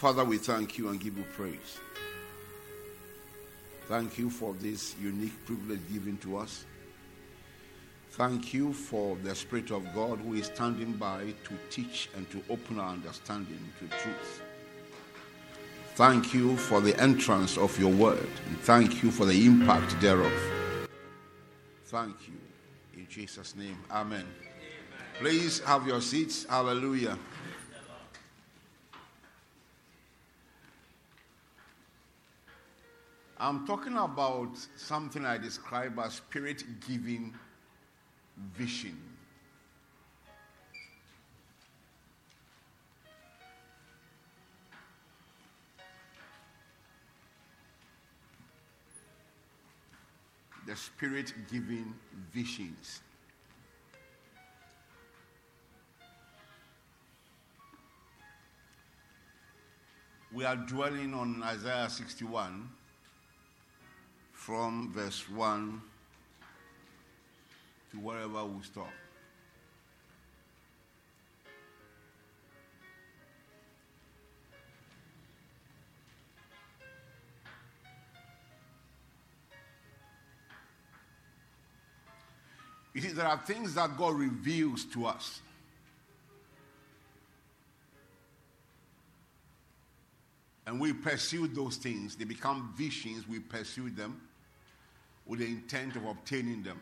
Father, we thank you and give you praise. Thank you for this unique privilege given to us. Thank you for the Spirit of God who is standing by to teach and to open our understanding to truth. Thank you for the entrance of your word, and thank you for the impact thereof. Thank you. In Jesus' name, amen. amen. Please have your seats. Hallelujah. I'm talking about something I describe as spirit giving vision. The spirit giving visions. We are dwelling on Isaiah 61 from verse 1 to wherever we stop. You see, there are things that God reveals to us. And we pursue those things. They become visions. We pursue them with the intent of obtaining them.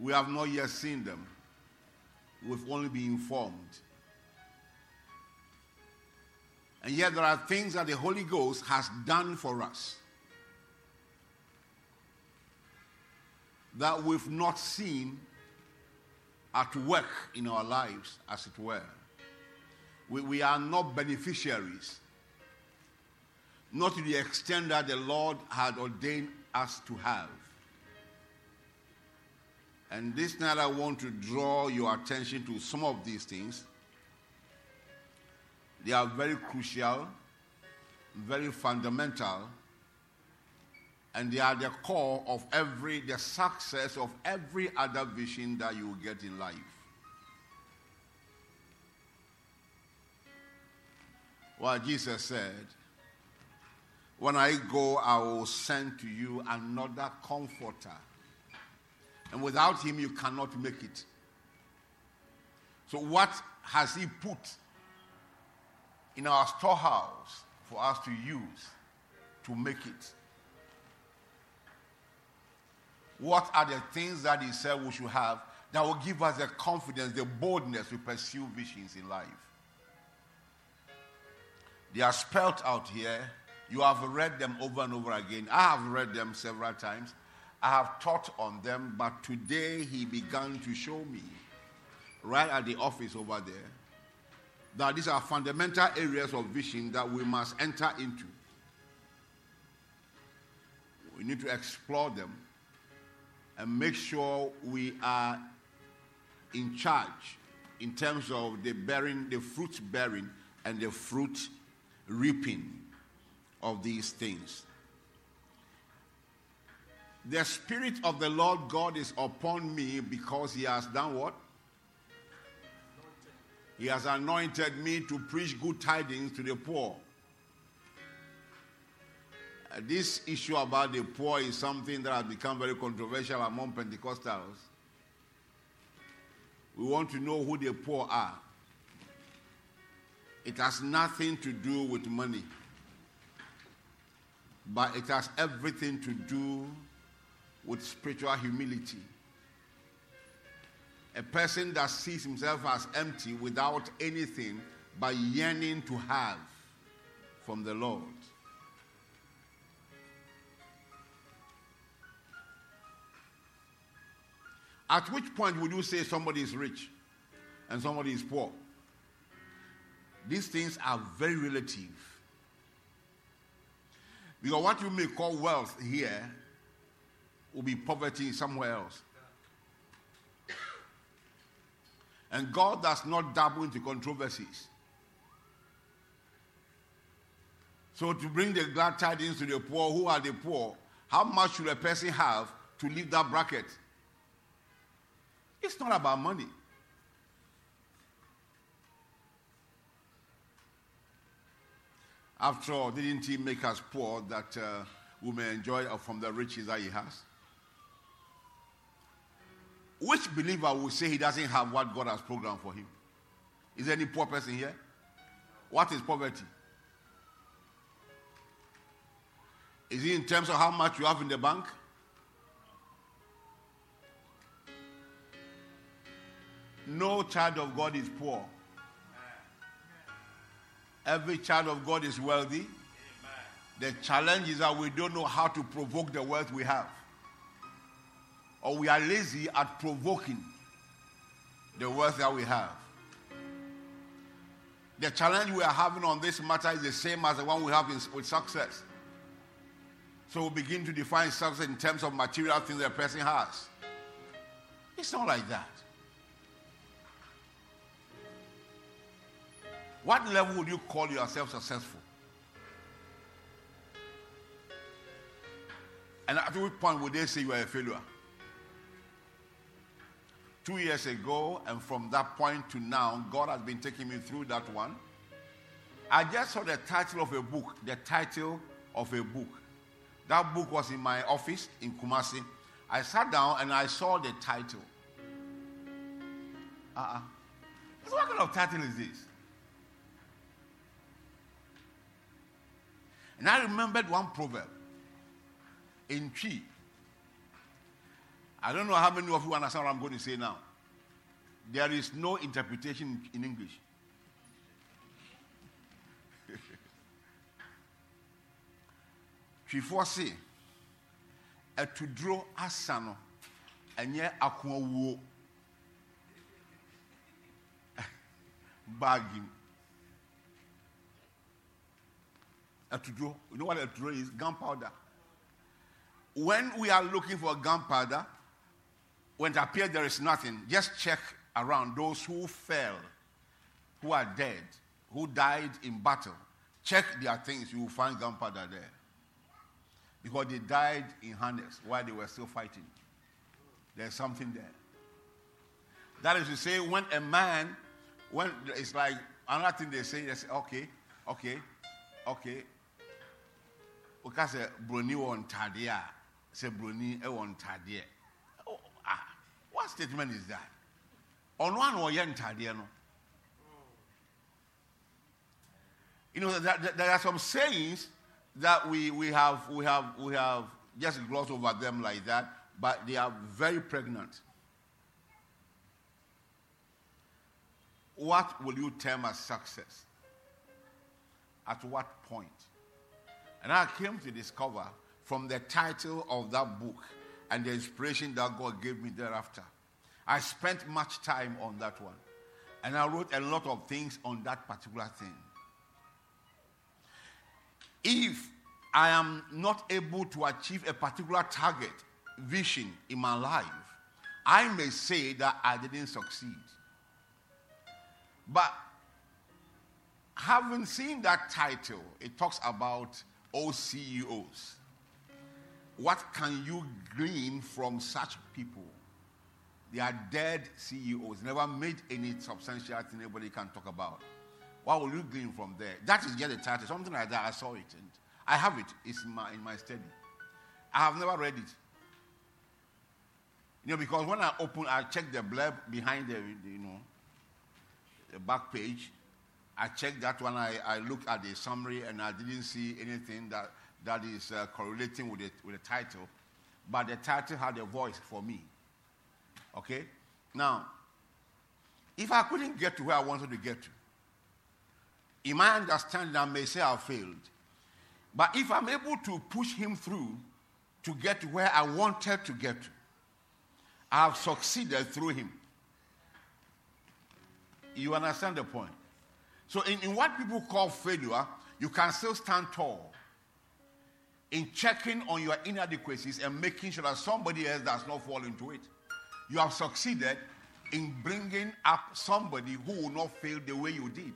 We have not yet seen them. We've only been informed. And yet, there are things that the Holy Ghost has done for us that we've not seen at work in our lives, as it were. We, we are not beneficiaries not to the extent that the Lord had ordained us to have. And this night I want to draw your attention to some of these things. They are very crucial, very fundamental, and they are the core of every, the success of every other vision that you get in life. What Jesus said, when I go, I will send to you another comforter. And without him, you cannot make it. So, what has he put in our storehouse for us to use to make it? What are the things that he said we should have that will give us the confidence, the boldness to pursue visions in life? They are spelled out here you have read them over and over again. I have read them several times. I have taught on them, but today he began to show me, right at the office over there, that these are fundamental areas of vision that we must enter into. We need to explore them and make sure we are in charge in terms of the bearing, the fruit bearing, and the fruit reaping of these things. The Spirit of the Lord God is upon me because He has done what? He has anointed me to preach good tidings to the poor. Uh, this issue about the poor is something that has become very controversial among Pentecostals. We want to know who the poor are. It has nothing to do with money but it has everything to do with spiritual humility. A person that sees himself as empty without anything but yearning to have from the Lord. At which point would you say somebody is rich and somebody is poor? These things are very relative. Because what you may call wealth here will be poverty somewhere else. And God does not dabble into controversies. So, to bring the glad tidings to the poor, who are the poor? How much should a person have to leave that bracket? It's not about money. After all, didn't he make us poor that uh, we may enjoy from the riches that he has? Which believer will say he doesn't have what God has programmed for him? Is there any poor person here? What is poverty? Is it in terms of how much you have in the bank? No child of God is poor. Every child of God is wealthy. The challenge is that we don't know how to provoke the wealth we have. Or we are lazy at provoking the wealth that we have. The challenge we are having on this matter is the same as the one we have in, with success. So we begin to define success in terms of material things that a person has. It's not like that. What level would you call yourself successful? And at what point would they say you are a failure? Two years ago, and from that point to now, God has been taking me through that one. I just saw the title of a book, the title of a book. That book was in my office in Kumasi. I sat down and I saw the title. Uh-uh. What kind of title is this? And I remembered one proverb in Twi. I don't know how many of you understand what I'm going to say now. There is no interpretation in English. twifoɔ se ɛtuduro asa no ɛnyɛ akoawuo baagi mu Atudro. You know what atudro is? Gunpowder. When we are looking for gunpowder, when it appears there is nothing, just check around those who fell, who are dead, who died in battle. Check their things, you will find gunpowder there. Because they died in harness while they were still fighting. There's something there. That is to say, when a man, when it's like another thing they say, they say, okay, okay, okay, woka sɛ broni wɔ ntadeɛ a sɛ broni wɔ oh, ah what statement is that? Ɔno a na ɔyɛ ntadeɛ no. You know there, there are some sayings that we, we have we have we have just glossed over them like that but they are very pregnant. What will you term as success? At what point and I came to discover from the title of that book and the inspiration that God gave me thereafter. I spent much time on that one. And I wrote a lot of things on that particular thing. If I am not able to achieve a particular target, vision in my life, I may say that I didn't succeed. But having seen that title, it talks about all CEOs. What can you glean from such people? They are dead CEOs, never made any substantial thing anybody can talk about. What will you glean from there? That is just a title, something like that. I saw it and I have it. It's in my, in my study. I have never read it. You know, because when I open, I check the blurb behind the you know, the back page, I checked that one. I, I looked at the summary and I didn't see anything that, that is uh, correlating with, it, with the title. But the title had a voice for me. Okay? Now, if I couldn't get to where I wanted to get to, in my understanding, I may say I failed. But if I'm able to push him through to get to where I wanted to get to, I have succeeded through him. You understand the point? So, in, in what people call failure, you can still stand tall in checking on your inadequacies and making sure that somebody else does not fall into it. You have succeeded in bringing up somebody who will not fail the way you did.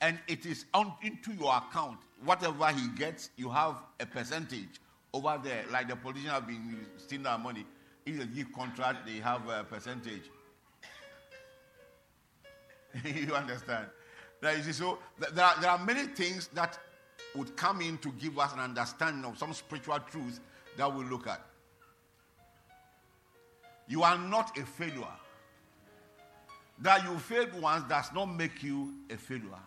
And it is on, into your account. Whatever he gets, you have a percentage over there. Like the politicians have been stealing our money. If they give contract, they have a percentage. you understand? So there are, there are many things that would come in to give us an understanding of some spiritual truth that we'll look at. You are not a failure. That you failed once does not make you a failure.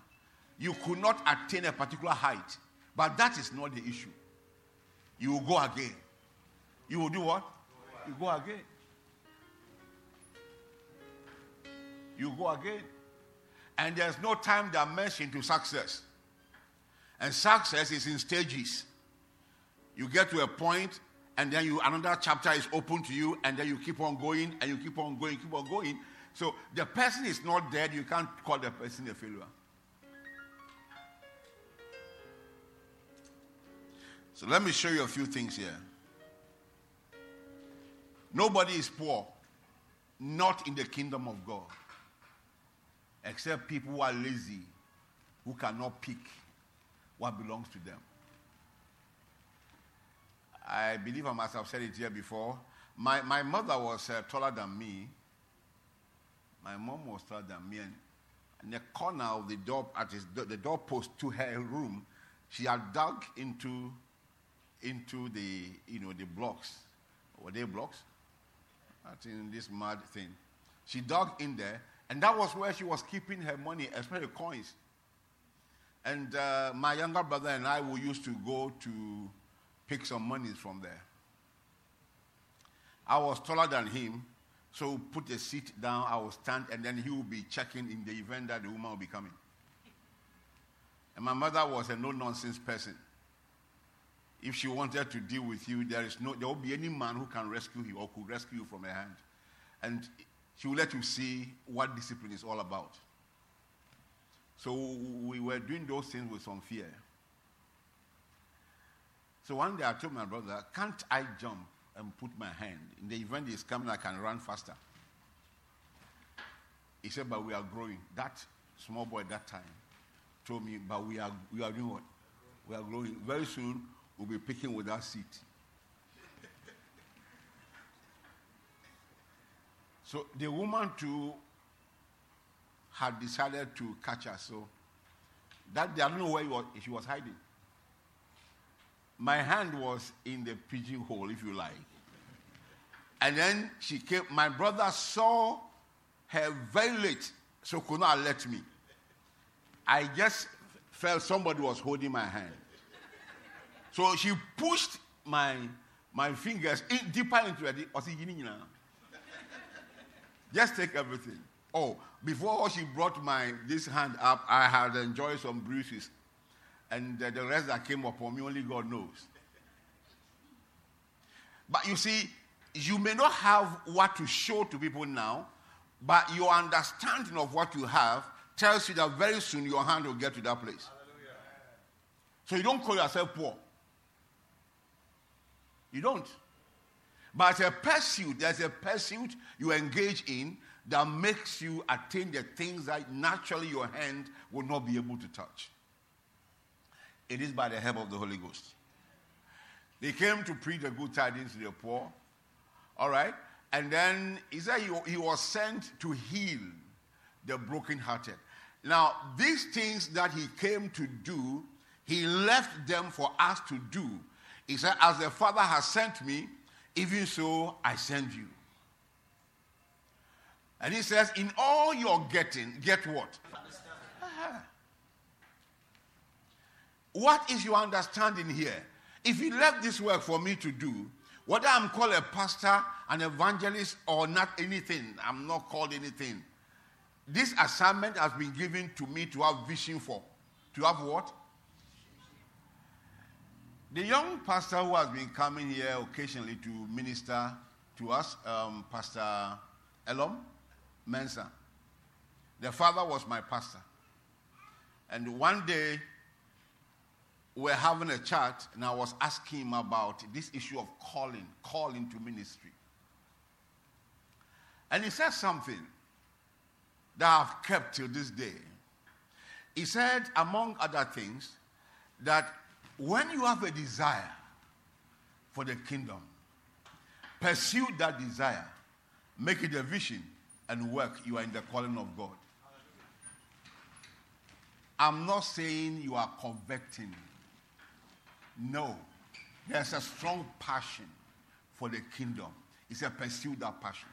You could not attain a particular height, but that is not the issue. You will go again. You will do what? You go again. You go again. And there's no time dimension to success. And success is in stages. You get to a point, and then you another chapter is open to you, and then you keep on going, and you keep on going, keep on going. So the person is not dead. You can't call the person a failure. So let me show you a few things here. Nobody is poor, not in the kingdom of God, except people who are lazy, who cannot pick what belongs to them. I believe I must have said it here before. My, my mother was uh, taller than me. My mom was taller than me. And in the corner of the door, at his, the doorpost to her room, she had dug into, into the, you know, the blocks. Were they blocks? I think this mad thing. She dug in there, and that was where she was keeping her money, especially coins. And uh, my younger brother and I we used to go to pick some monies from there. I was taller than him, so put a seat down, I will stand, and then he will be checking in the event that the woman will be coming. And my mother was a no nonsense person. If she wanted to deal with you, there is no there will be any man who can rescue you or could rescue you from her hand. And she will let you see what discipline is all about. So we were doing those things with some fear. So one day I told my brother, Can't I jump and put my hand? In the event is coming, I can run faster. He said, But we are growing. That small boy at that time told me, But we are, we are doing what? We are growing. Very soon, we'll be picking with that seat. So the woman too had decided to catch us. So that I don't know where was, she was hiding. My hand was in the pigeonhole, if you like. And then she came. My brother saw her very late, so could not let me. I just felt somebody was holding my hand. So she pushed my my fingers in, deeper into it. Just take everything. Oh, before she brought my this hand up, I had enjoyed some bruises. And uh, the rest that came upon me, only God knows. But you see, you may not have what to show to people now, but your understanding of what you have tells you that very soon your hand will get to that place. Hallelujah. So you don't call yourself poor. You don't. But a pursuit, there's a pursuit you engage in that makes you attain the things that naturally your hand will not be able to touch. It is by the help of the Holy Ghost. They came to preach the good tidings to the poor. All right? And then he said he, was sent to heal the brokenhearted. Now, these things that he came to do, he left them for us to do. He said, As the Father has sent me, even so I send you. And he says, In all you're getting, get what? Uh-huh. What is your understanding here? If he left this work for me to do, whether I'm called a pastor, an evangelist, or not anything, I'm not called anything. This assignment has been given to me to have vision for. To have what? The young pastor who has been coming here occasionally to minister to us, um, Pastor Elom, Mensah, The father was my pastor. And one day, we were having a chat, and I was asking him about this issue of calling, calling to ministry. And he said something that I've kept till this day. He said, among other things, that when you have a desire for the kingdom, pursue that desire, make it a vision, and work, you are in the calling of God. I'm not saying you are convicting. No. There's a strong passion for the kingdom. It's a pursue that passion.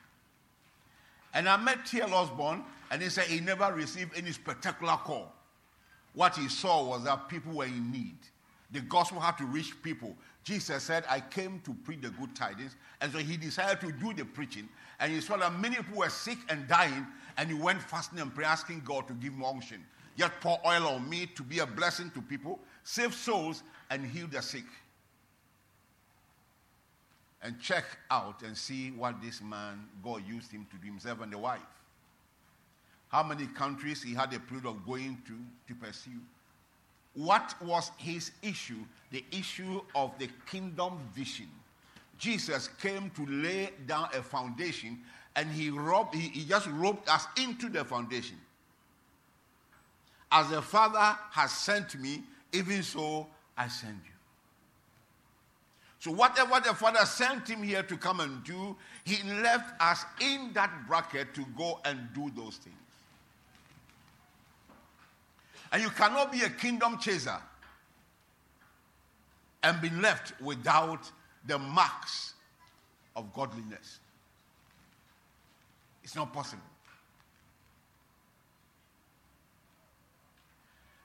And I met T.L. Osborn, and he said he never received any spectacular call. What he saw was that people were in need. The gospel had to reach people. Jesus said, I came to preach the good tidings. And so he decided to do the preaching. And he saw that many people were sick and dying. And he went fasting and praying, asking God to give him unction. Yet pour oil on me to be a blessing to people, save souls, and heal the sick. And check out and see what this man, God used him to do himself and the wife. How many countries he had a period of going to to pursue. What was his issue? The issue of the kingdom vision. Jesus came to lay down a foundation and he, robbed, he, he just roped us into the foundation. As the Father has sent me, even so I send you. So, whatever the Father sent him here to come and do, he left us in that bracket to go and do those things. And you cannot be a kingdom chaser and be left without the marks of godliness. It's not possible.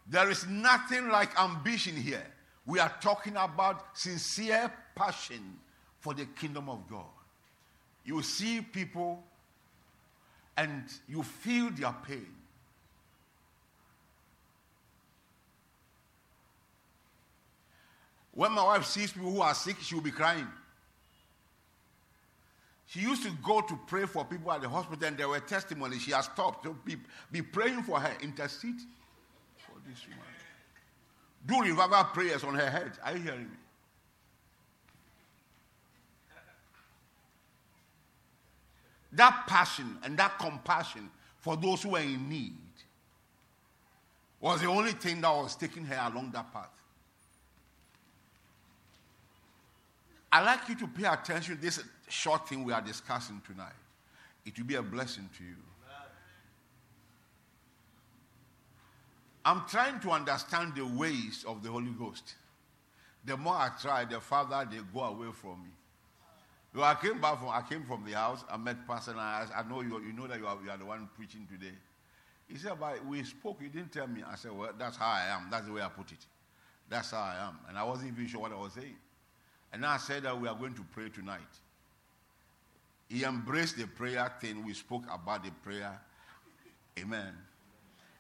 There is nothing like ambition here. We are talking about sincere passion for the kingdom of God. You see people and you feel their pain. When my wife sees people who are sick, she will be crying. She used to go to pray for people at the hospital, and there were testimonies. She has stopped. to be, be praying for her, intercede for this woman. Do revival prayers on her head. Are you hearing me? That passion and that compassion for those who are in need was the only thing that was taking her along that path. I'd like you to pay attention to this short thing we are discussing tonight. It will be a blessing to you. I'm trying to understand the ways of the Holy Ghost. The more I try, the farther they go away from me. So I came back from I came from the house. I met Pastor and I, asked. I know you. You know that you are, you are the one preaching today. He said, "But we spoke. You didn't tell me." I said, "Well, that's how I am. That's the way I put it. That's how I am." And I wasn't even sure what I was saying. And I said that we are going to pray tonight. He embraced the prayer thing. We spoke about the prayer. Amen.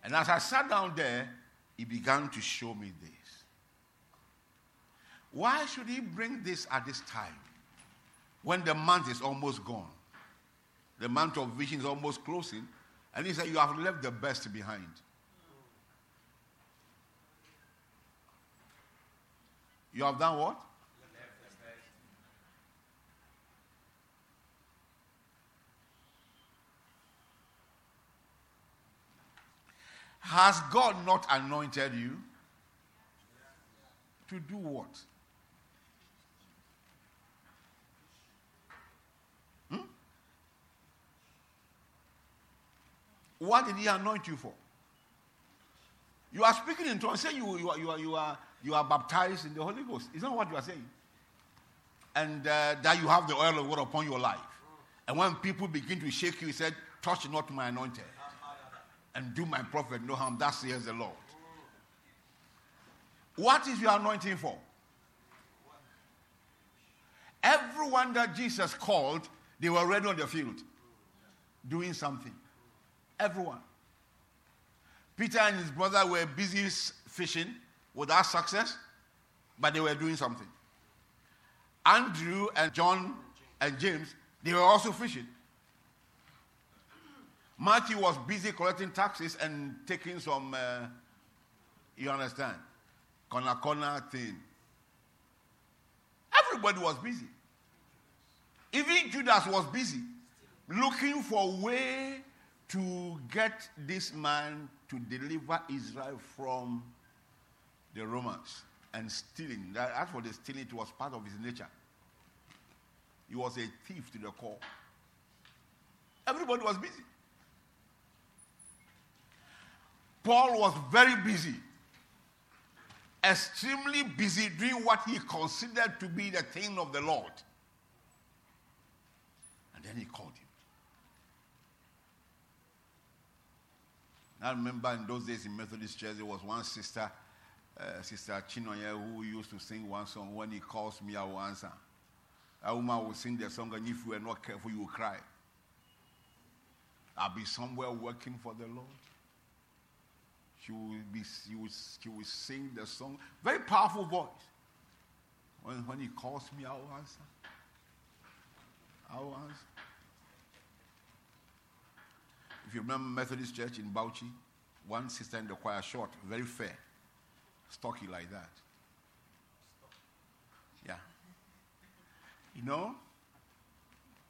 And as I sat down there, he began to show me this. Why should he bring this at this time? When the month is almost gone. The month of vision is almost closing. And he said, You have left the best behind. You have done what? Has God not anointed you? To do what? Hmm? What did he anoint you for? You are speaking in tongues. Say you, you, are, you, are, you, are, you are baptized in the Holy Ghost. Is that what you are saying? And uh, that you have the oil of God upon your life. And when people begin to shake you, he said, Touch not my anointed and do my prophet no harm. That says the Lord. What is your anointing for? Everyone that Jesus called, they were already on the field doing something. Everyone. Peter and his brother were busy fishing without success, but they were doing something. Andrew and John and James, they were also fishing. Matthew was busy collecting taxes and taking some, uh, you understand, corner corner thing. Everybody was busy. Even Judas was busy looking for a way to get this man to deliver Israel from the Romans and stealing. That, as for the stealing, it was part of his nature. He was a thief to the core. Everybody was busy. Paul was very busy, extremely busy doing what he considered to be the thing of the Lord. And then he called him. I remember in those days in Methodist Church, there was one sister, uh, Sister Chinoye, who used to sing one song, When He Calls Me, I Will Answer. A woman would sing the song, and if you are not careful, you will cry. I'll be somewhere working for the Lord. She will, be, she will, she will sing the song. Very powerful voice. When, when he calls me, I will answer. I will answer. If you remember Methodist Church in Bauchi, one sister in the choir, short, very fair, stocky like that. Yeah. You know,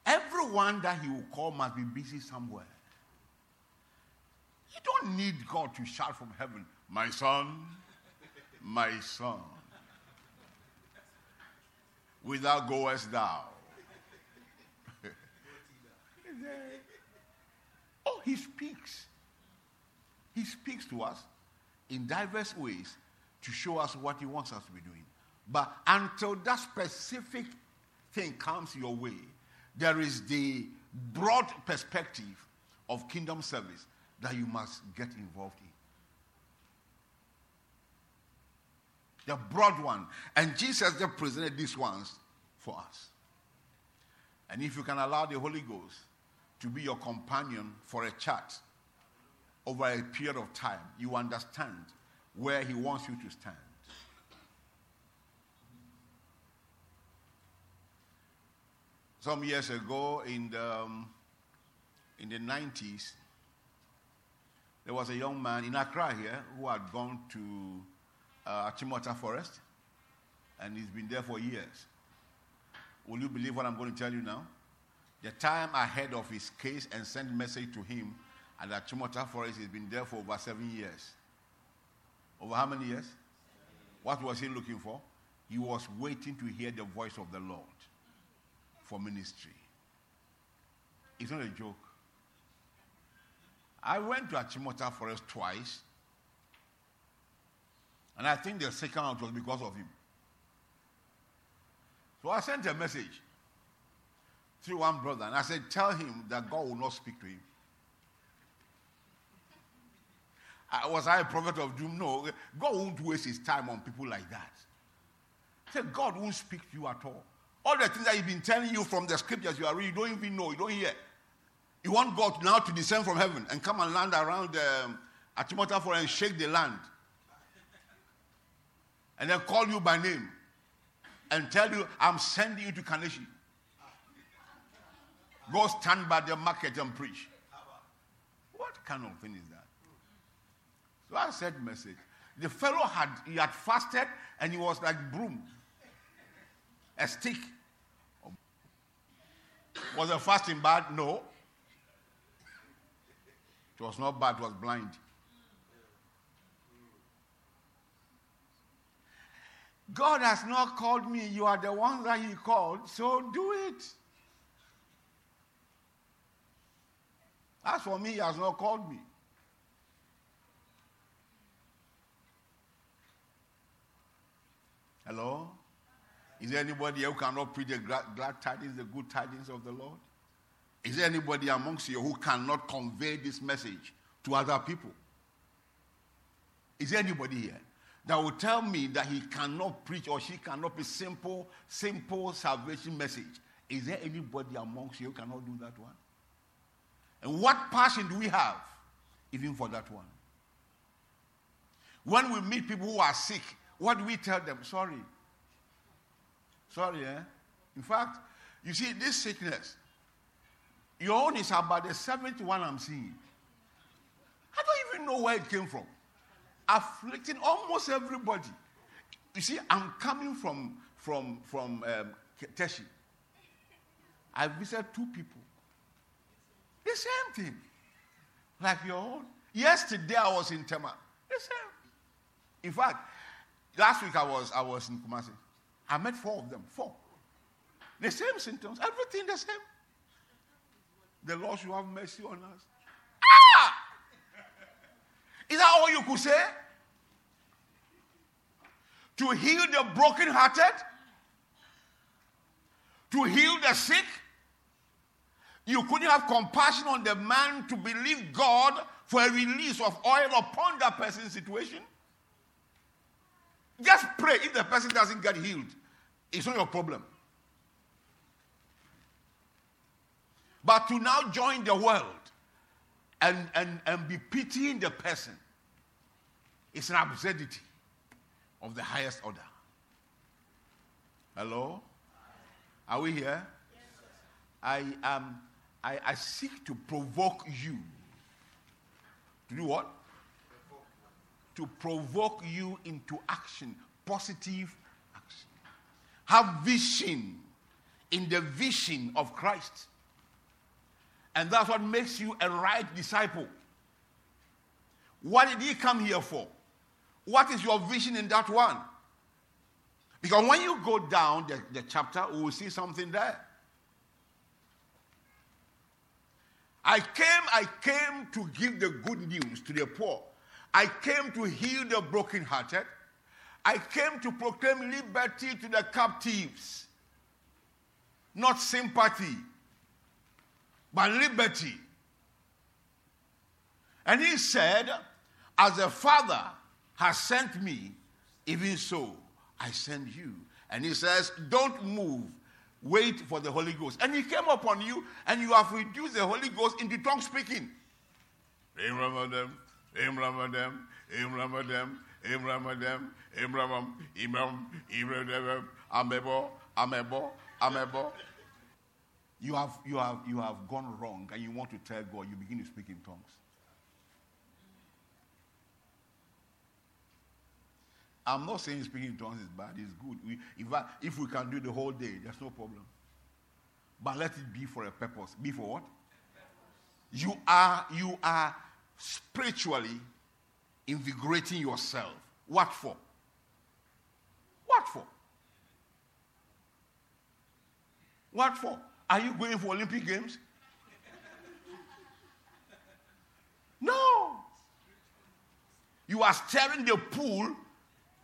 everyone that he will call must be busy somewhere. You don't need God to shout from heaven, My son, my son. Without goest thou. oh, he speaks. He speaks to us in diverse ways to show us what he wants us to be doing. But until that specific thing comes your way, there is the broad perspective of kingdom service that you must get involved in. The broad one. And Jesus just presented these ones for us. And if you can allow the Holy Ghost to be your companion for a chat over a period of time, you understand where He wants you to stand. Some years ago, in the, um, in the 90s, there was a young man in Accra here who had gone to uh, Achimota Forest and he's been there for years. Will you believe what I'm going to tell you now? The time I heard of his case and sent message to him at Achimota Forest, he's been there for over seven years. Over how many years? What was he looking for? He was waiting to hear the voice of the Lord for ministry. It's not a joke. I went to Achimota Forest twice. And I think the second one was because of him. So I sent a message through one brother and I said, Tell him that God will not speak to him. I, was I a prophet of doom? No. God won't waste his time on people like that. Say, God won't speak to you at all. All the things that he's been telling you from the scriptures you are reading, you don't even know, you don't hear. You want God now to descend from heaven and come and land around um, Achimota for and shake the land. And then call you by name and tell you, I'm sending you to Kaneshie. Go stand by the market and preach. What kind of thing is that? So I said message. The fellow had he had fasted and he was like broom. A stick. Was the fasting bad? No. It was not bad, it was blind. God has not called me. You are the one that He called, so do it. As for me, He has not called me. Hello? Is there anybody who cannot preach the glad, glad tidings, the good tidings of the Lord? Is there anybody amongst you who cannot convey this message to other people? Is there anybody here that will tell me that he cannot preach or she cannot be simple, simple salvation message? Is there anybody amongst you who cannot do that one? And what passion do we have even for that one? When we meet people who are sick, what do we tell them? Sorry. Sorry, eh? In fact, you see, this sickness, your own is about the seventh one I'm seeing. I don't even know where it came from. Afflicting almost everybody. You see, I'm coming from from from um, Teshie. I visited two people. The same thing, like your own. Yesterday I was in Tema. The same. In fact, last week I was I was in Kumasi. I met four of them. Four. The same symptoms. Everything the same. The Lord should have mercy on us. Ah! Is that all you could say? To heal the brokenhearted? To heal the sick? You couldn't have compassion on the man to believe God for a release of oil upon that person's situation? Just pray if the person doesn't get healed. It's not your problem. But to now join the world and, and, and be pitying the person is an absurdity of the highest order. Hello? Are we here? I am I, I seek to provoke you. To do what? To provoke you into action, positive action. Have vision in the vision of Christ. And that's what makes you a right disciple. What did he come here for? What is your vision in that one? Because when you go down the, the chapter, we will see something there. I came, I came to give the good news to the poor. I came to heal the brokenhearted. I came to proclaim liberty to the captives. Not sympathy, but liberty. And he said, As the Father has sent me, even so I send you. And he says, Don't move. Wait for the Holy Ghost. And he came upon you, and you have reduced the Holy Ghost into tongue speaking. Imramadam, Imramadam, Imramadam, Imramadam, Imramam, Imram, Imram, Amebo, Amebo, Amebo. You have, you, have, you have gone wrong and you want to tell God, you begin to speak in tongues. I'm not saying speaking in tongues is bad, it's good. We, if, I, if we can do the whole day, there's no problem. But let it be for a purpose. Be for what? You are, you are spiritually invigorating yourself. What for? What for? What for? Are you going for Olympic Games? No. You are stirring the pool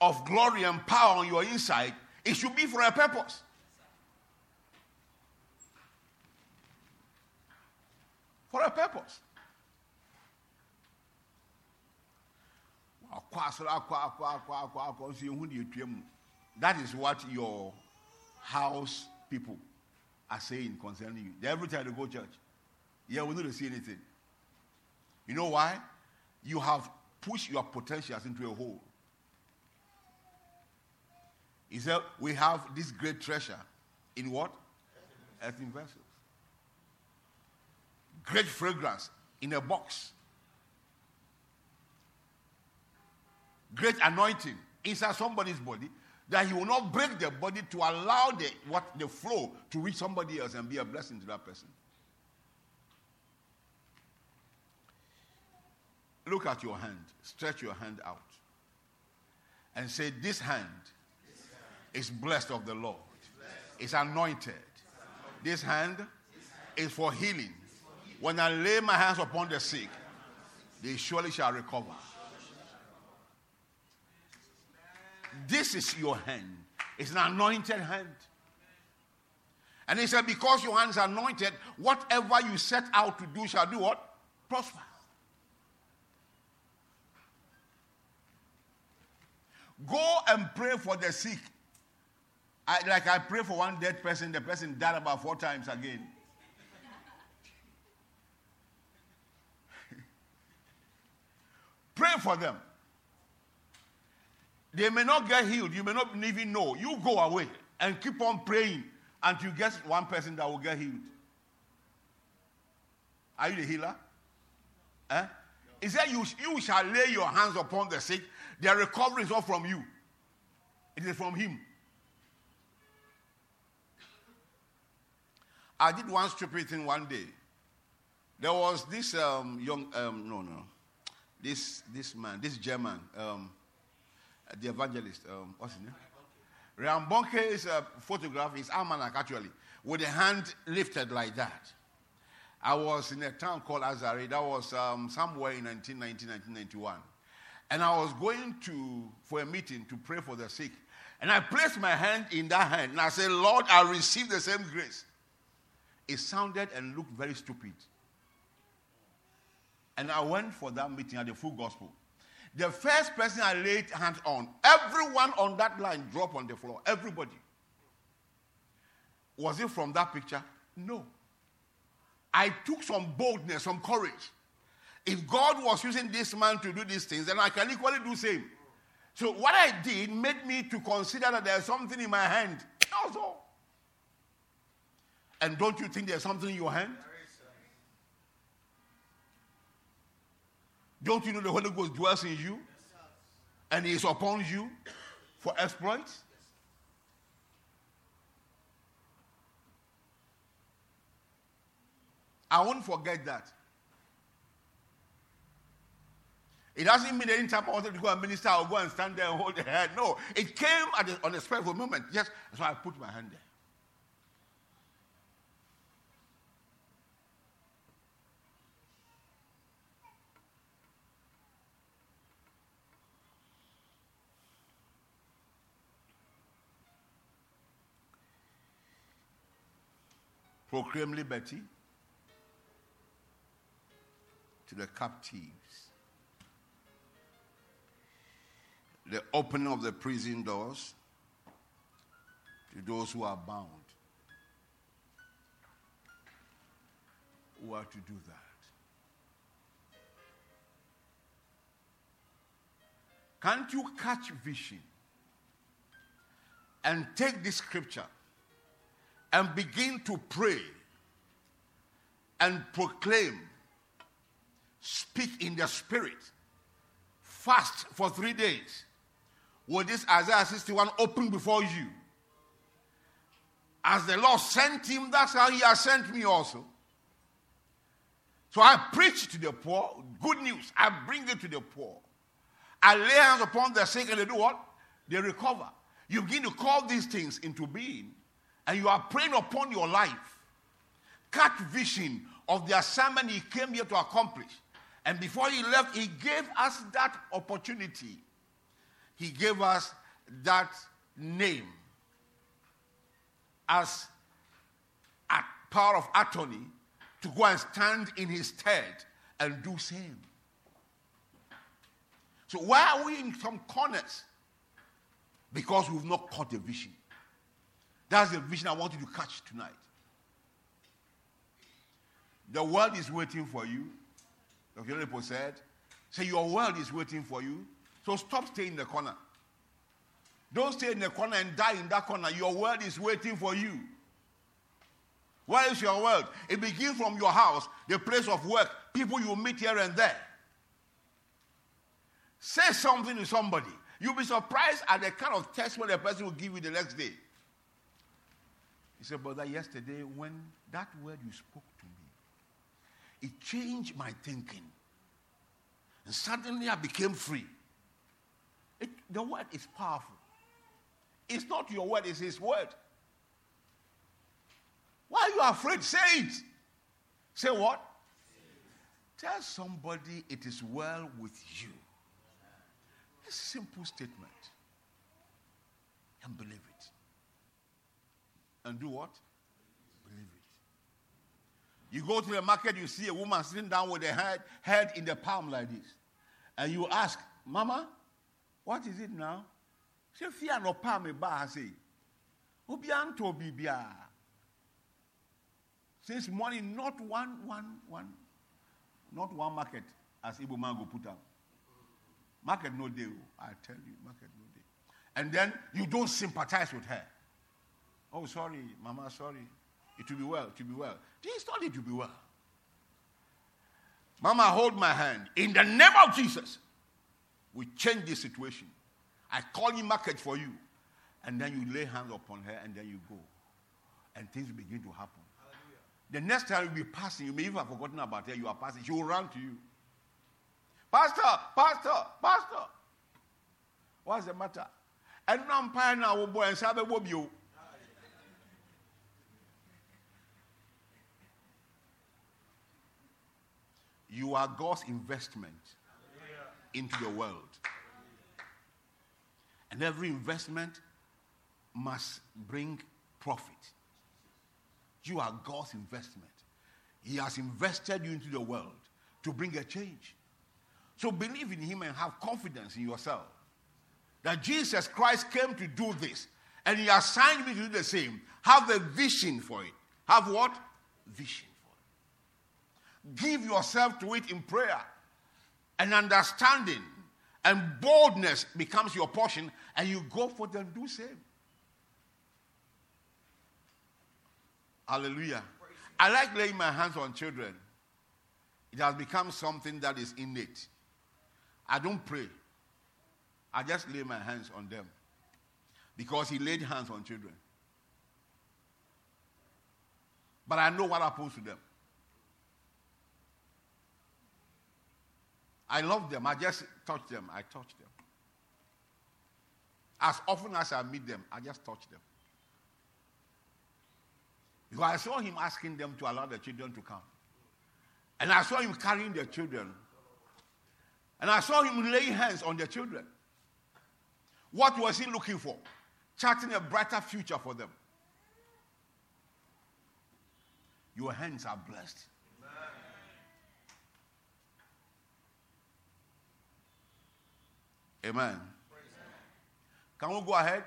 of glory and power on your inside, it should be for a purpose. For a purpose. That is what your house people are saying concerning you. Every time they go church, yeah, we don't see anything. You know why? You have pushed your potentials into a hole. He said, We have this great treasure in what? Earthen vessels. Great fragrance in a box. Great anointing inside somebody's body that he will not break the body to allow the what the flow to reach somebody else and be a blessing to that person. Look at your hand. Stretch your hand out. And say, This hand is blessed of the Lord. It's anointed. This hand is for healing. When I lay my hands upon the sick, they surely shall recover. This is your hand. It's an anointed hand. And he said, Because your hand is anointed, whatever you set out to do shall do what? Prosper. Go and pray for the sick I, like I pray for one dead person, the person died about four times again. pray for them. They may not get healed. You may not even know. You go away and keep on praying until you get one person that will get healed. Are you the healer? Eh? He said, you, you shall lay your hands upon the sick. Their recovery is not from you, it is from him. I did one stupid thing one day. There was this um, young, um, no, no, this this man, this German, um, the evangelist. Um, what's his name? Reinhard Bonnke's uh, photograph is almanac actually, with a hand lifted like that. I was in a town called Azare. That was um, somewhere in 1990, 1991. And I was going to for a meeting to pray for the sick. And I placed my hand in that hand and I said, Lord, I receive the same grace. It sounded and looked very stupid. And I went for that meeting at the full gospel. The first person I laid hands on, everyone on that line dropped on the floor. Everybody. Was it from that picture? No. I took some boldness, some courage. If God was using this man to do these things, then I can equally do same. So what I did made me to consider that there's something in my hand. All. And don't you think there's something in your hand? Don't you know the Holy Ghost dwells in you? And is upon you for exploits? I won't forget that. It doesn't mean anytime I wanted to go and minister, I'll go and stand there and hold the head. No, it came at the, on a moment. Yes, so I put my hand there. Proclaim liberty to the captives, the opening of the prison doors to those who are bound. Who are to do that? Can't you catch vision and take this scripture and begin to pray and proclaim, speak in the spirit, fast for three days. Will this Isaiah 61 open before you? As the Lord sent him, that's how he has sent me also. So I preach to the poor, good news. I bring it to the poor. I lay hands upon the sick and they do what? They recover. You begin to call these things into being and you are praying upon your life, catch vision of the assignment he came here to accomplish. And before he left, he gave us that opportunity. He gave us that name as a power of attorney to go and stand in his stead and do same. So why are we in some corners? Because we've not caught the vision. That's the vision I want you to catch tonight. The world is waiting for you. Dr. Lepo said, Say, your world is waiting for you. So stop staying in the corner. Don't stay in the corner and die in that corner. Your world is waiting for you. Where is your world? It begins from your house, the place of work, people you meet here and there. Say something to somebody. You'll be surprised at the kind of testimony the person will give you the next day. He said, Brother, yesterday when that word you spoke to me, it changed my thinking. And suddenly I became free. It, the word is powerful. It's not your word, it's his word. Why are you afraid? Say it. Say what? Tell somebody it is well with you. A simple statement. And believe it and do what? Believe it. You go to the market, you see a woman sitting down with her head, head in the palm like this. And you ask, Mama, what is it now? She fear no palm me ba say. Since morning, not one, one, one, not one market as Ibo Mango put up. Market no day, oh, I tell you, market no day. And then you don't sympathize with her. Oh, sorry, Mama, sorry. It will be well, it will be well. This not it will be well. Mama, hold my hand. In the name of Jesus, we change this situation. I call you market for you. And then you lay hands upon her and then you go. And things begin to happen. Hallelujah. The next time you'll be passing, you may even have forgotten about her, you are passing. She will run to you. Pastor, Pastor, Pastor. What's the matter? And now, now, oh boy, and Sabe You are God's investment into the world. And every investment must bring profit. You are God's investment. He has invested you into the world to bring a change. So believe in Him and have confidence in yourself that Jesus Christ came to do this and He assigned me to do the same. Have a vision for it. Have what? Vision. Give yourself to it in prayer and understanding and boldness becomes your portion and you go for them do same. Hallelujah. I like laying my hands on children. It has become something that is innate. I don't pray. I just lay my hands on them. Because he laid hands on children. But I know what happens to them. I love them. I just touch them. I touch them. As often as I meet them, I just touch them. Because I saw him asking them to allow the children to come. And I saw him carrying the children. And I saw him laying hands on the children. What was he looking for? Charting a brighter future for them. Your hands are blessed. Amen. Can we go ahead?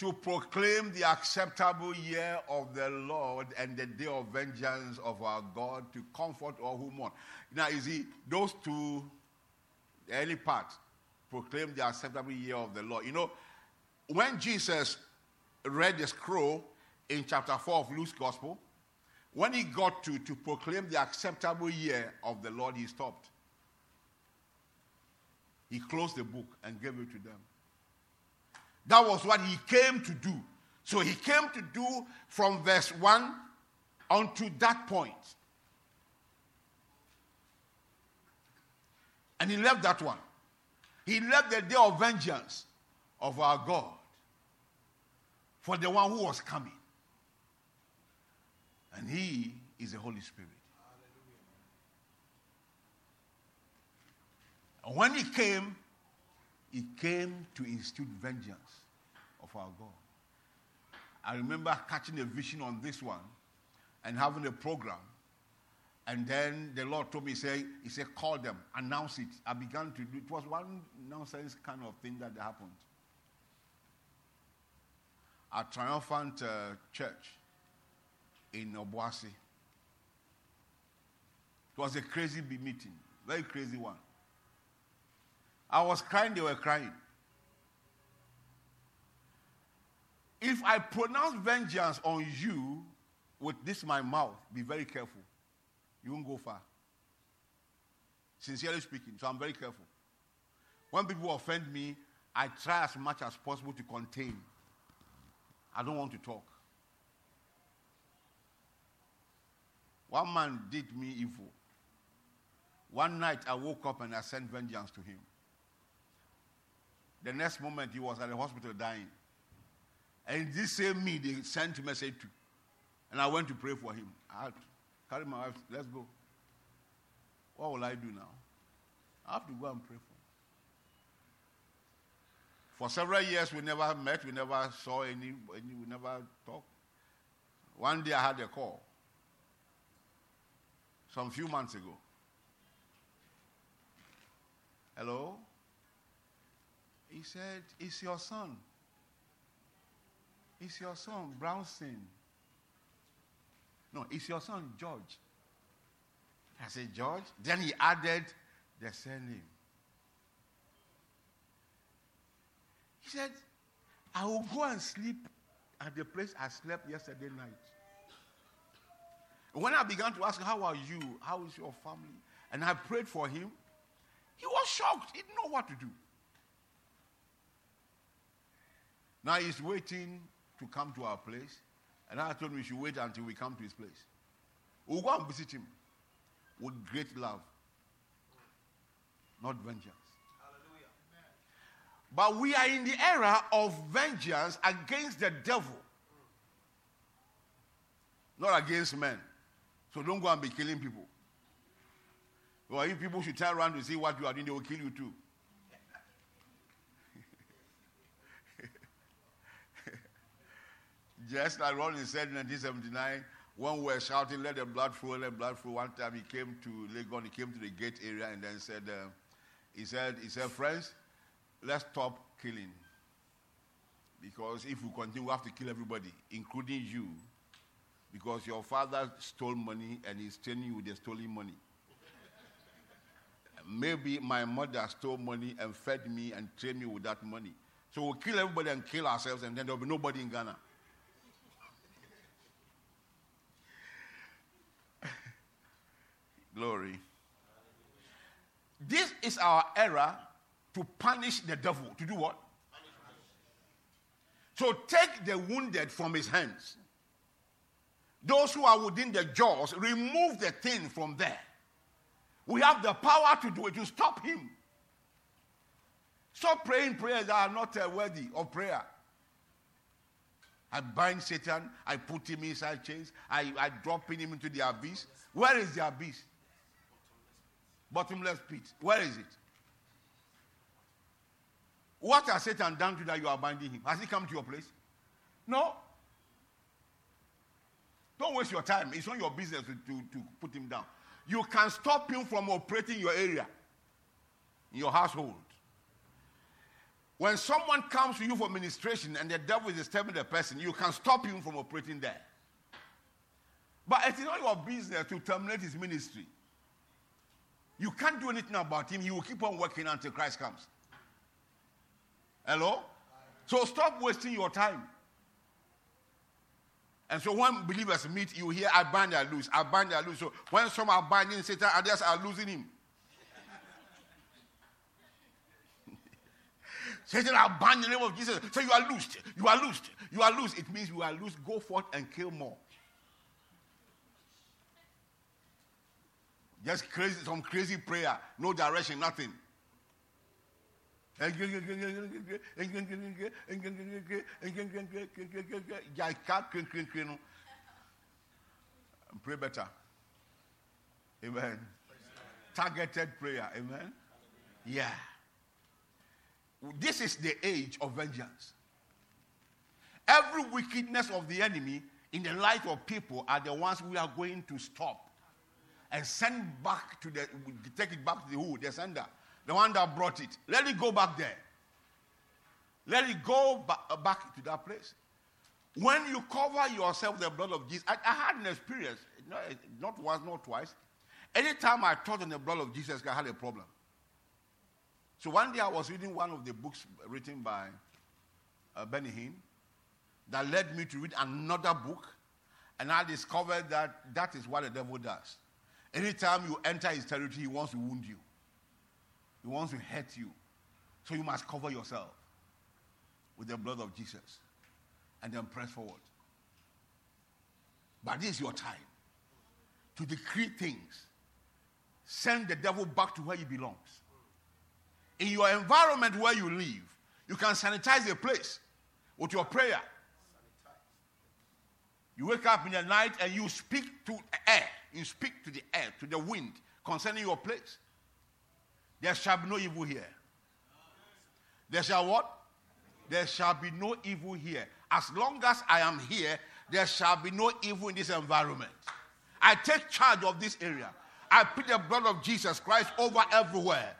to proclaim the acceptable year of the Lord and the day of vengeance of our God to comfort all who mourn. Now, you see, those two, early part, proclaim the acceptable year of the Lord. You know, when Jesus read the scroll in chapter 4 of Luke's Gospel, when he got to, to proclaim the acceptable year of the Lord, he stopped. He closed the book and gave it to them. That was what he came to do. So he came to do from verse 1 unto that point. And he left that one. He left the day of vengeance of our God for the one who was coming. And he is the Holy Spirit. And when he came, he came to institute vengeance of our God. I remember catching a vision on this one and having a program. And then the Lord told me, he said, he said, call them, announce it. I began to do it. was one nonsense kind of thing that happened. A triumphant uh, church in Obuasi. It was a crazy meeting, very crazy one. I was crying, they were crying. If I pronounce vengeance on you with this my mouth, be very careful. You won't go far. Sincerely speaking, so I'm very careful. When people offend me, I try as much as possible to contain. I don't want to talk. One man did me evil. One night I woke up and I sent vengeance to him. The next moment he was at the hospital dying. And this same me, they sent a message to. And I went to pray for him. I had to carry my wife, let's go. What will I do now? I have to go and pray for him. For several years, we never met, we never saw any, any we never talked. One day I had a call, some few months ago. Hello? He said, It's your son. It's your son, Brownson. No, it's your son, George. I said, George. Then he added the surname. He said, I will go and sleep at the place I slept yesterday night. When I began to ask, How are you? How is your family? And I prayed for him, he was shocked. He didn't know what to do. Now he's waiting to come to our place. And I told him we should wait until we come to his place. We'll go and visit him with great love, not vengeance. But we are in the era of vengeance against the devil, not against men. So don't go and be killing people. Well, if people should turn around to see what you are doing, they will kill you too. Just like Ronnie said in 1979, when we were shouting, let the blood flow, let the blood flow, one time he came to Legon, he came to the gate area and then said, uh, he said, he said, friends, let's stop killing. Because if we continue, we have to kill everybody, including you. Because your father stole money and he's training you with the stolen money. Maybe my mother stole money and fed me and trained me with that money. So we'll kill everybody and kill ourselves, and then there'll be nobody in Ghana. Glory. This is our era to punish the devil. To do what? To take the wounded from his hands. Those who are within the jaws, remove the thing from there. We have the power to do it, to stop him. Stop praying prayers that are not uh, worthy of prayer. I bind Satan, I put him inside chains, I, I drop him into the abyss. Where is the abyss? Bottomless pit. Where is it? What has Satan done to that you are binding him? Has he come to your place? No. Don't waste your time. It's not your business to, to, to put him down. You can stop him from operating your area, your household. When someone comes to you for ministration and the devil is disturbing the person, you can stop him from operating there. But it is not your business to terminate his ministry. You can't do anything about him. He will keep on working until Christ comes. Hello? So stop wasting your time. And so when believers meet, you hear, I bind, I lose. I bind, I lose. So when some are binding Satan, others are losing him. Satan, I bind in the name of Jesus. So you are loosed. You are loosed. You are loosed. It means you are loosed. Go forth and kill more. Just crazy, some crazy prayer, no direction, nothing. Pray better. Amen. Targeted prayer. Amen. Yeah. This is the age of vengeance. Every wickedness of the enemy in the life of people are the ones we are going to stop and send back to the, take it back to the who? The sender. The one that brought it. Let it go back there. Let it go ba- back to that place. When you cover yourself with the blood of Jesus, I, I had an experience, not, not once, not twice. Anytime I thought on the blood of Jesus, I had a problem. So one day I was reading one of the books written by uh, Benny Hinn that led me to read another book, and I discovered that that is what the devil does. Anytime you enter his territory, he wants to wound you, he wants to hurt you. So you must cover yourself with the blood of Jesus and then press forward. But this is your time to decree things. Send the devil back to where he belongs in your environment where you live, you can sanitize a place with your prayer. You wake up in the night and you speak to air. You speak to the air, to the wind concerning your place. There shall be no evil here. There shall what? There shall be no evil here. As long as I am here, there shall be no evil in this environment. I take charge of this area. I put the blood of Jesus Christ over everywhere.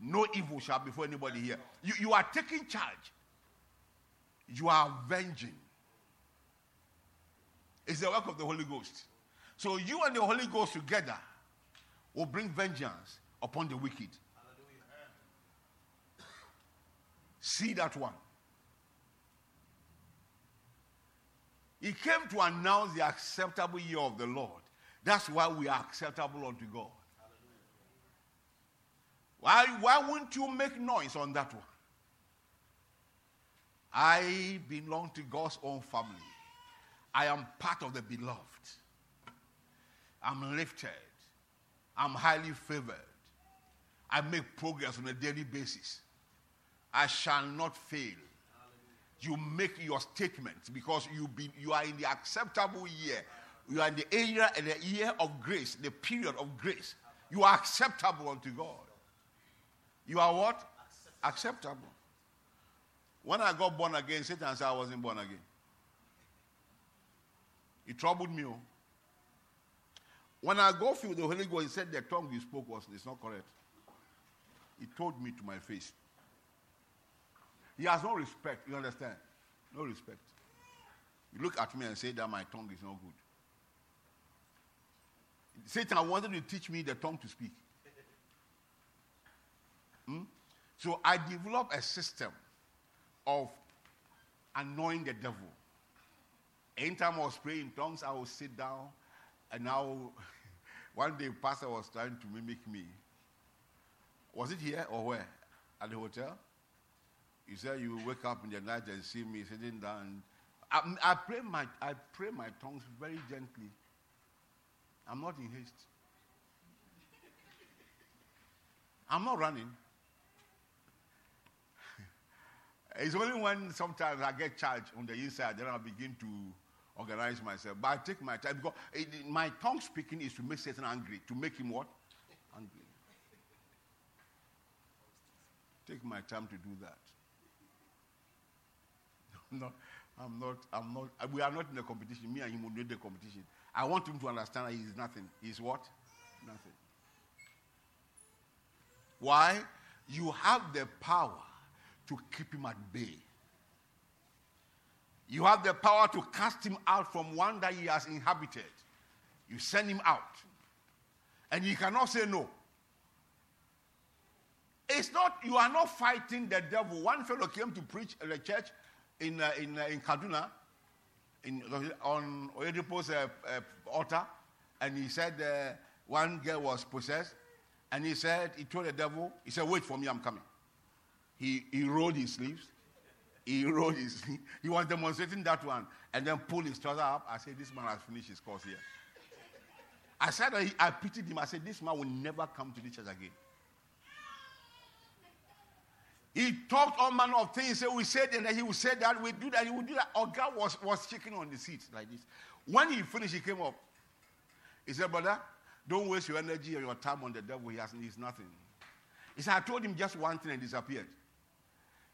No evil shall befall anybody here. You, you are taking charge. You are avenging. It's the work of the Holy Ghost. So you and the Holy Ghost together will bring vengeance upon the wicked. See that one. He came to announce the acceptable year of the Lord. That's why we are acceptable unto God. Why, why wouldn't you make noise on that one? I belong to God's own family. I am part of the beloved. I'm lifted. I'm highly favored. I make progress on a daily basis. I shall not fail. You make your statements because you, be, you are in the acceptable year. You are in the area and the year of grace, the period of grace. You are acceptable unto God. You are what? Acceptable. When I got born again, Satan said I wasn't born again. It troubled me. Oh. When I go through the Holy Ghost, he said the tongue you spoke was it's not correct. He told me to my face. He has no respect. You understand? No respect. You look at me and say that my tongue is not good. Satan wanted to teach me the tongue to speak. Hmm? So I developed a system of annoying the devil. Anytime I was praying in tongues, I would sit down and now one day pastor was trying to mimic me. Was it here or where? At the hotel? He said you wake up in the night and see me sitting down. I, I pray my I pray my tongues very gently. I'm not in haste. I'm not running. it's only when sometimes I get charged on the inside, then I begin to organize myself. But I take my time because eh, it, my tongue speaking is to make Satan angry. To make him what? Angry. Take my time to do that. Not, I'm not, I'm not, we are not in a competition. Me and him will do the competition. I want him to understand that he is nothing. He's what? Nothing. Why? You have the power to keep him at bay. You have the power to cast him out from one that he has inhabited. You send him out. And you cannot say no. It's not, you are not fighting the devil. One fellow came to preach at the church in, uh, in, uh, in Kaduna, in, on Oyedepo's uh, uh, altar, and he said uh, one girl was possessed, and he said, he told the devil, he said, wait for me, I'm coming. He, he rolled his sleeves, he rolled his, he was demonstrating that one, and then pulled his trouser up. I said, this man has finished his course here. I said, I pitied him. I said, this man will never come to this church again. He talked all manner of things. So we said and he would say that, we do that, he would do that. Our God was, was shaking on the seat like this. When he finished, he came up. He said, Brother, don't waste your energy or your time on the devil. He has needs nothing. He said, I told him just one thing and disappeared.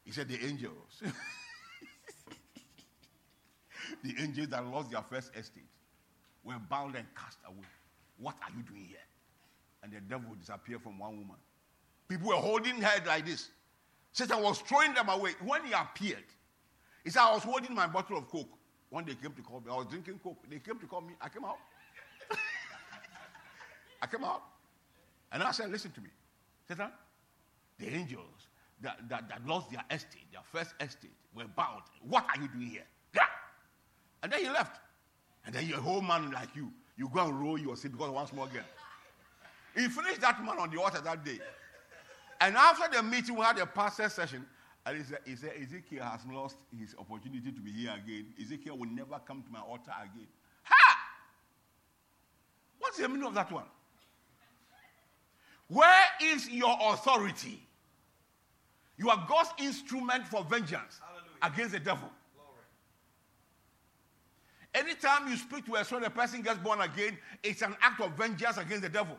He said, The angels. the angels that lost their first estate were bound and cast away. What are you doing here? And the devil disappeared from one woman. People were holding her like this. Satan was throwing them away. When he appeared, he said, I was holding my bottle of Coke. When they came to call me, I was drinking Coke. They came to call me. I came out. I came out. And I said, Listen to me. Satan, the angels that, that, that lost their estate, their first estate, were bound. What are you doing here? Yeah. And then he left. And then a whole man like you. You go and roll your seat because one small girl. He finished that man on the altar that day. And after the meeting, we had a pastor session. And he said, he said, Ezekiel has lost his opportunity to be here again. Ezekiel will never come to my altar again. Ha! What's the meaning of that one? Where is your authority? You are God's instrument for vengeance Hallelujah. against the devil. Glory. Anytime you speak to a soul, the person gets born again, it's an act of vengeance against the devil.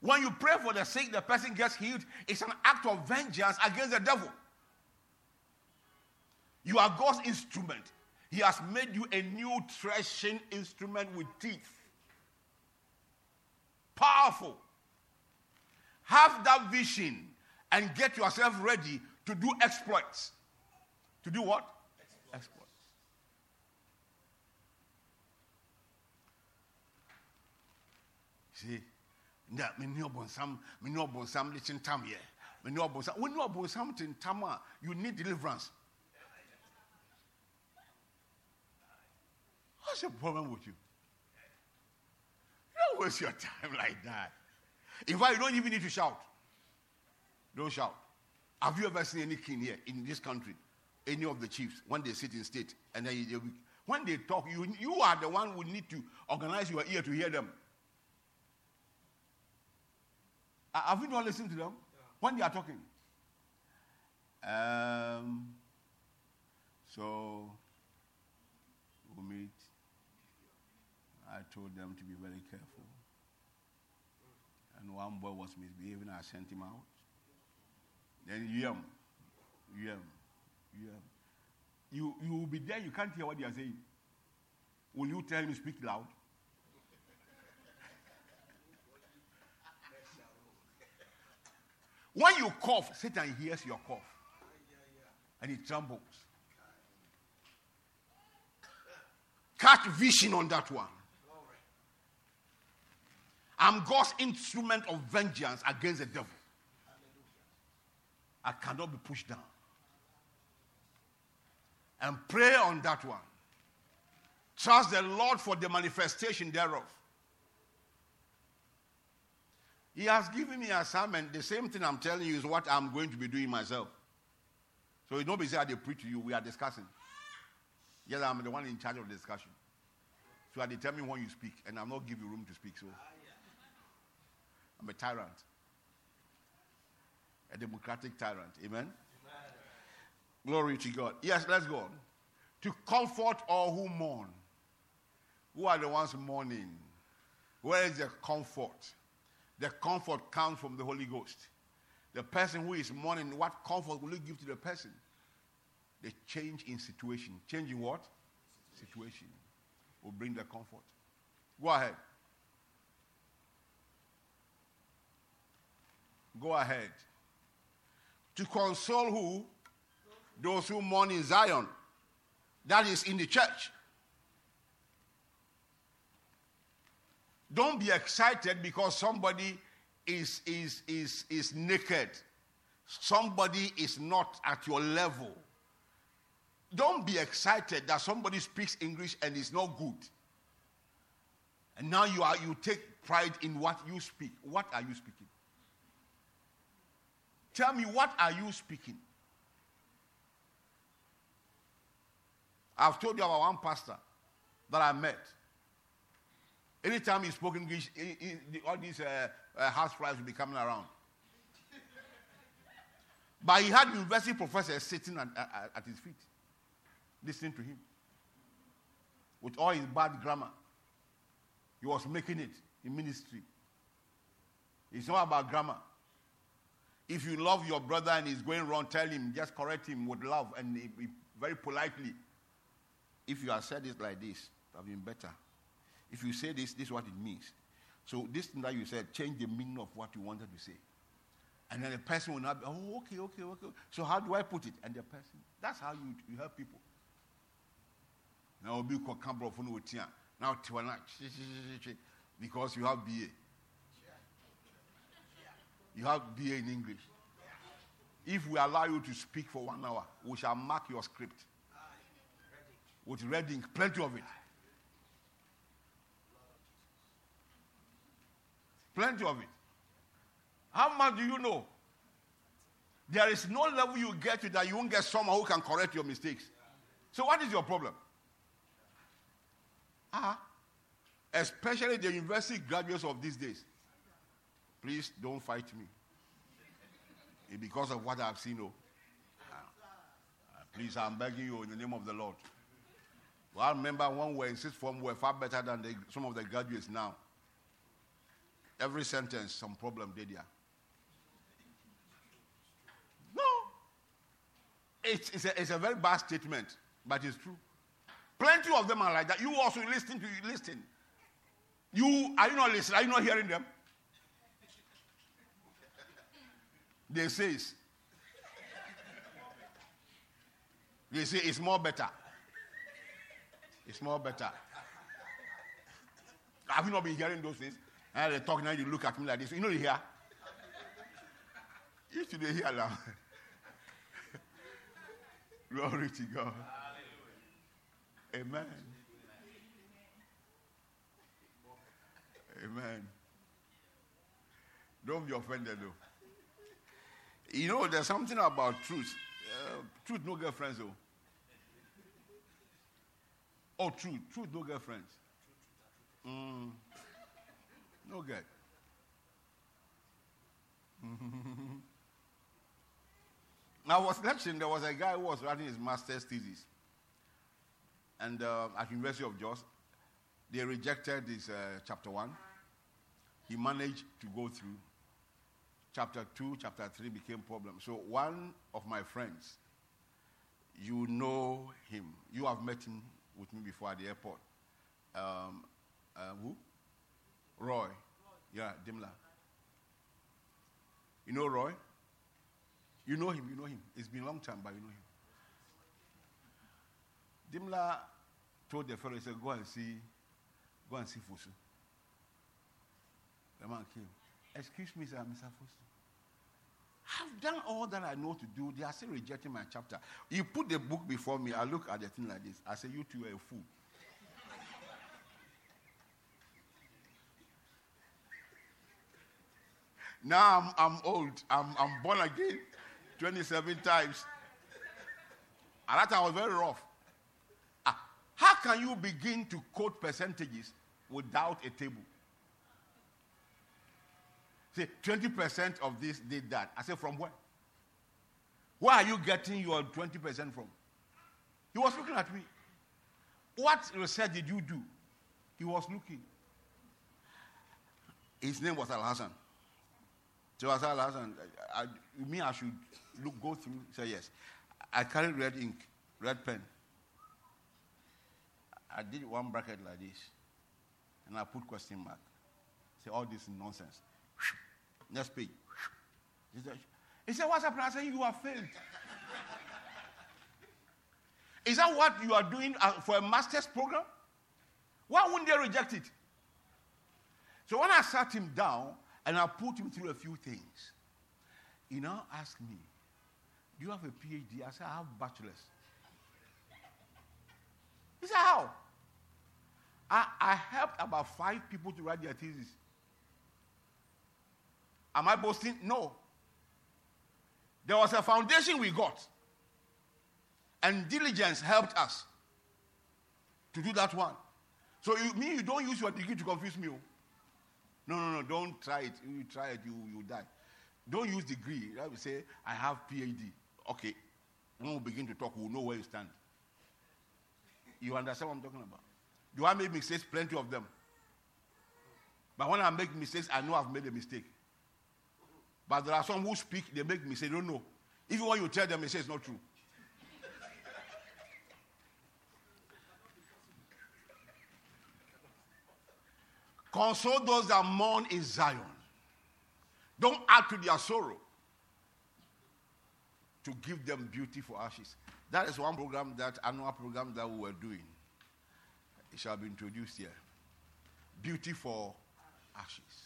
When you pray for the sick, the person gets healed. It's an act of vengeance against the devil. You are God's instrument. He has made you a new threshing instrument with teeth. Powerful. Have that vision and get yourself ready to do exploits. To do what? Exploits. See? na mene ɔbɔnsam mene ɔbɔnsam de kyentam yɛ mene ɔbɔnsam wo ne ɔbɔnsam tentam a ah, you need deliverance what's the problem with you? you don't waste your time like that in fact you don't even need to shout don't shout have you ever seen any king here in this country any of the chiefs when they sit in state and then they, when they talk you, you are the one who need to organize your ear to hear them Have you not listened to them yeah. when they are talking? Um, so we meet. I told them to be very careful. One boy was misbehaving. I sent him out. Then yum, yum, yum. You you will be there. You can't hear what they are saying. Will you tell him to speak loud? when you cough, Satan hears your cough and he trembles. Catch vision on that one. I'm God's instrument of vengeance against the devil. I cannot be pushed down. And pray on that one. Trust the Lord for the manifestation thereof. He has given me assignment. The same thing I'm telling you is what I'm going to be doing myself. So it's not be said I preach to you. We are discussing. Yes, I'm the one in charge of the discussion. So I determine when you speak, and I'm not give you room to speak. So I'm a tyrant, a democratic tyrant. Amen. Amen. Glory to God. Yes, let's go on. To comfort all who mourn. Who are the ones mourning? Where is the comfort? The comfort comes from the Holy Ghost. The person who is mourning, what comfort will you give to the person? The change in situation. Change in what? Situation will bring the comfort. Go ahead. Go ahead. To console who? Those who mourn in Zion. That is in the church. Don't be excited because somebody is, is, is, is naked. Somebody is not at your level. Don't be excited that somebody speaks English and is not good. And now you are you take pride in what you speak. What are you speaking? Tell me what are you speaking? I've told you about one pastor that I met. Anytime he spoke English, he, he, all these uh, uh, house flies will be coming around. but he had university professors sitting at, at, at his feet, listening to him. With all his bad grammar, he was making it in ministry. It's not about grammar. If you love your brother and he's going wrong, tell him, just correct him with love and very politely. If you have said it like this, it have been better. If you say this, this is what it means. So this thing that you said, change the meaning of what you wanted to say. And then the person will not be, oh, okay, okay, okay. So how do I put it? And the person, that's how you, you help people. Now because you have BA. You have BA in English. If we allow you to speak for one hour, we shall mark your script with red ink, plenty of it. Plenty of it. How much do you know? There is no level you get to that you won't get someone who can correct your mistakes. So, what is your problem? Ah, especially the university graduates of these days. Please don't fight me. It's because of what I've seen. Oh. Uh, please, I'm begging you in the name of the Lord. Well, I remember when we were in sixth form, we were far better than the, some of the graduates now. Every sentence, some problem did there. No. It's, it's, a, it's a very bad statement, but it's true. Plenty of them are like that. You also listen to you listen. You are you not listening? Are you not hearing them? They say they say it's more better. It's more better. Have you not been hearing those things? And they talk now, you look at me like this. You know you hear? You should hear now. Glory to God. Amen. Amen. Don't be offended though. You know, there's something about truth. Uh, truth no girlfriends though. Oh, truth. Truth no girlfriends. Mm. No. Now, I was lecturing, there was a guy who was writing his master's thesis. And uh, at University of Jos, they rejected his uh, chapter 1. He managed to go through. Chapter 2, chapter 3 became problem. So one of my friends, you know him. You have met him with me before at the airport. um, uh, who? Roy. Yeah, Dimla. You know Roy? You know him, you know him. It's been a long time, but you know him. Dimla told the fellow, he said, go and see, go and see Fusu. The man came. Excuse me, sir, Mr. Fusu. I've done all that I know to do. They are still rejecting my chapter. You put the book before me. I look at the thing like this. I say, You two are a fool. now I'm, I'm old. I'm, I'm born again 27 times. And that time was very rough. Ah, how can you begin to quote percentages without a table? Say 20% of this did that. I said, from where? Where are you getting your 20% from? He was looking at me. What research did you do? He was looking. His name was Al Hassan. So I said, Al Hassan, I, mean I should look, go through? He said, yes. I carried red ink, red pen. I did one bracket like this. And I put question mark. Say, all this is nonsense. Next page. He said, What's happening? I said, You have failed. Is that what you are doing uh, for a master's program? Why wouldn't they reject it? So when I sat him down and I put him through a few things, he now asked me, Do you have a PhD? I said, I have bachelor's. He said, How? I, I helped about five people to write their thesis. Am I boasting? No. There was a foundation we got. And diligence helped us to do that one. So you mean you don't use your degree to confuse me? Oh? No, no, no, don't try it. You try it, you you die. Don't use degree. I will say, I have PhD. Okay. When we begin to talk, we'll know where you stand. You understand what I'm talking about? Do I make mistakes? Plenty of them. But when I make mistakes, I know I've made a mistake. But there are some who speak, they make me say, don't know. Even when you tell them, they say it's not true. Console those that mourn in Zion. Don't add to their sorrow to give them beauty for ashes. That is one program, that annual program that we were doing. It shall be introduced here. Beauty for ashes.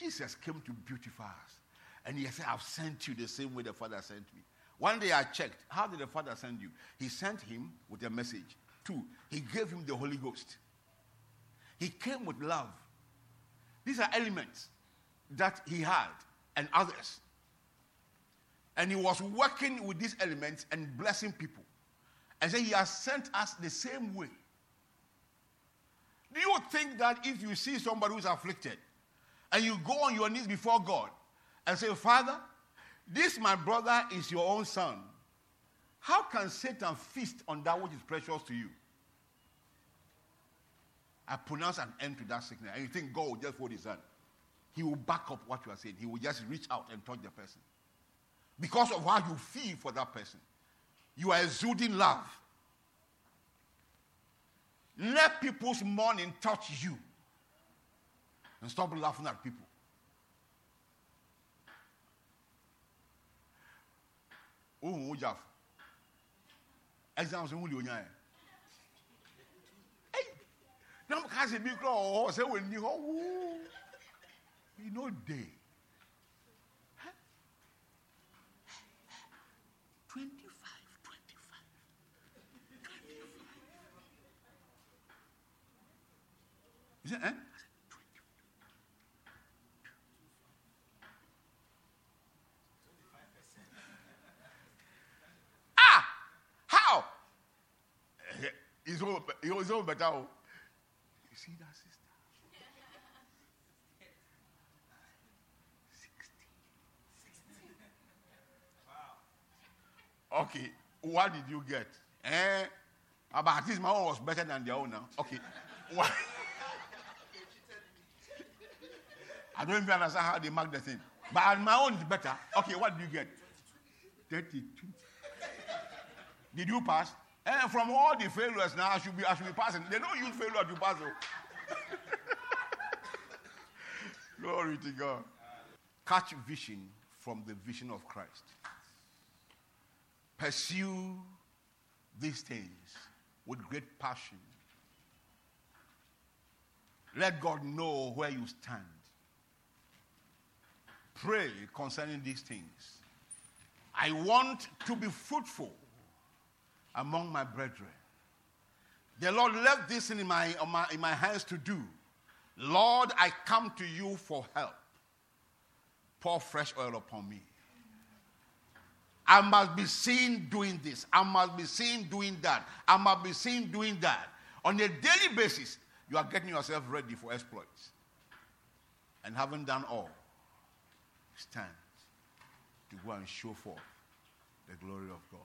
Jesus came to beautify us. And he said, I've sent you the same way the Father sent me. One day I checked, how did the Father send you? He sent him with a message. Two, he gave him the Holy Ghost. He came with love. These are elements that he had and others. And he was working with these elements and blessing people. And so he has sent us the same way. Do you think that if you see somebody who's afflicted, and you go on your knees before God and say, Father, this my brother is your own son. How can Satan feast on that which is precious to you? I pronounce an end to that sickness. And you think God will just hold his hand. He will back up what you are saying. He will just reach out and touch the person. Because of how you feel for that person. You are exuding love. Let people's mourning touch you and stop laughing at people. ohun wo jaf exams ń wuli onya yẹn ẹyì náà ká sì bí kúrò ọ̀họ́ ṣé wọ́n ní họ́ wú you no dey twenty five twenty five twenty five you say eh. He's all, he's all better. You see that sister? 60. Wow. Okay, what did you get? Eh? But at least my own was better than their own now. Okay. What? I don't even understand how they mark the thing. But my own is better. Okay, what did you get? 32. Did you pass? And from all the failures now, I should be, I should be passing. They don't use failure to pass. oh. Glory to God. Catch vision from the vision of Christ. Pursue these things with great passion. Let God know where you stand. Pray concerning these things. I want to be fruitful among my brethren. The Lord left this in my, in my, hands to do. Lord, I come to you for help. Pour fresh oil upon me. I must be seen doing this. I must be seen doing that. I must be seen doing that. On a daily basis, you are getting yourself ready for exploits. And having done all, stand to go and show forth the glory of God.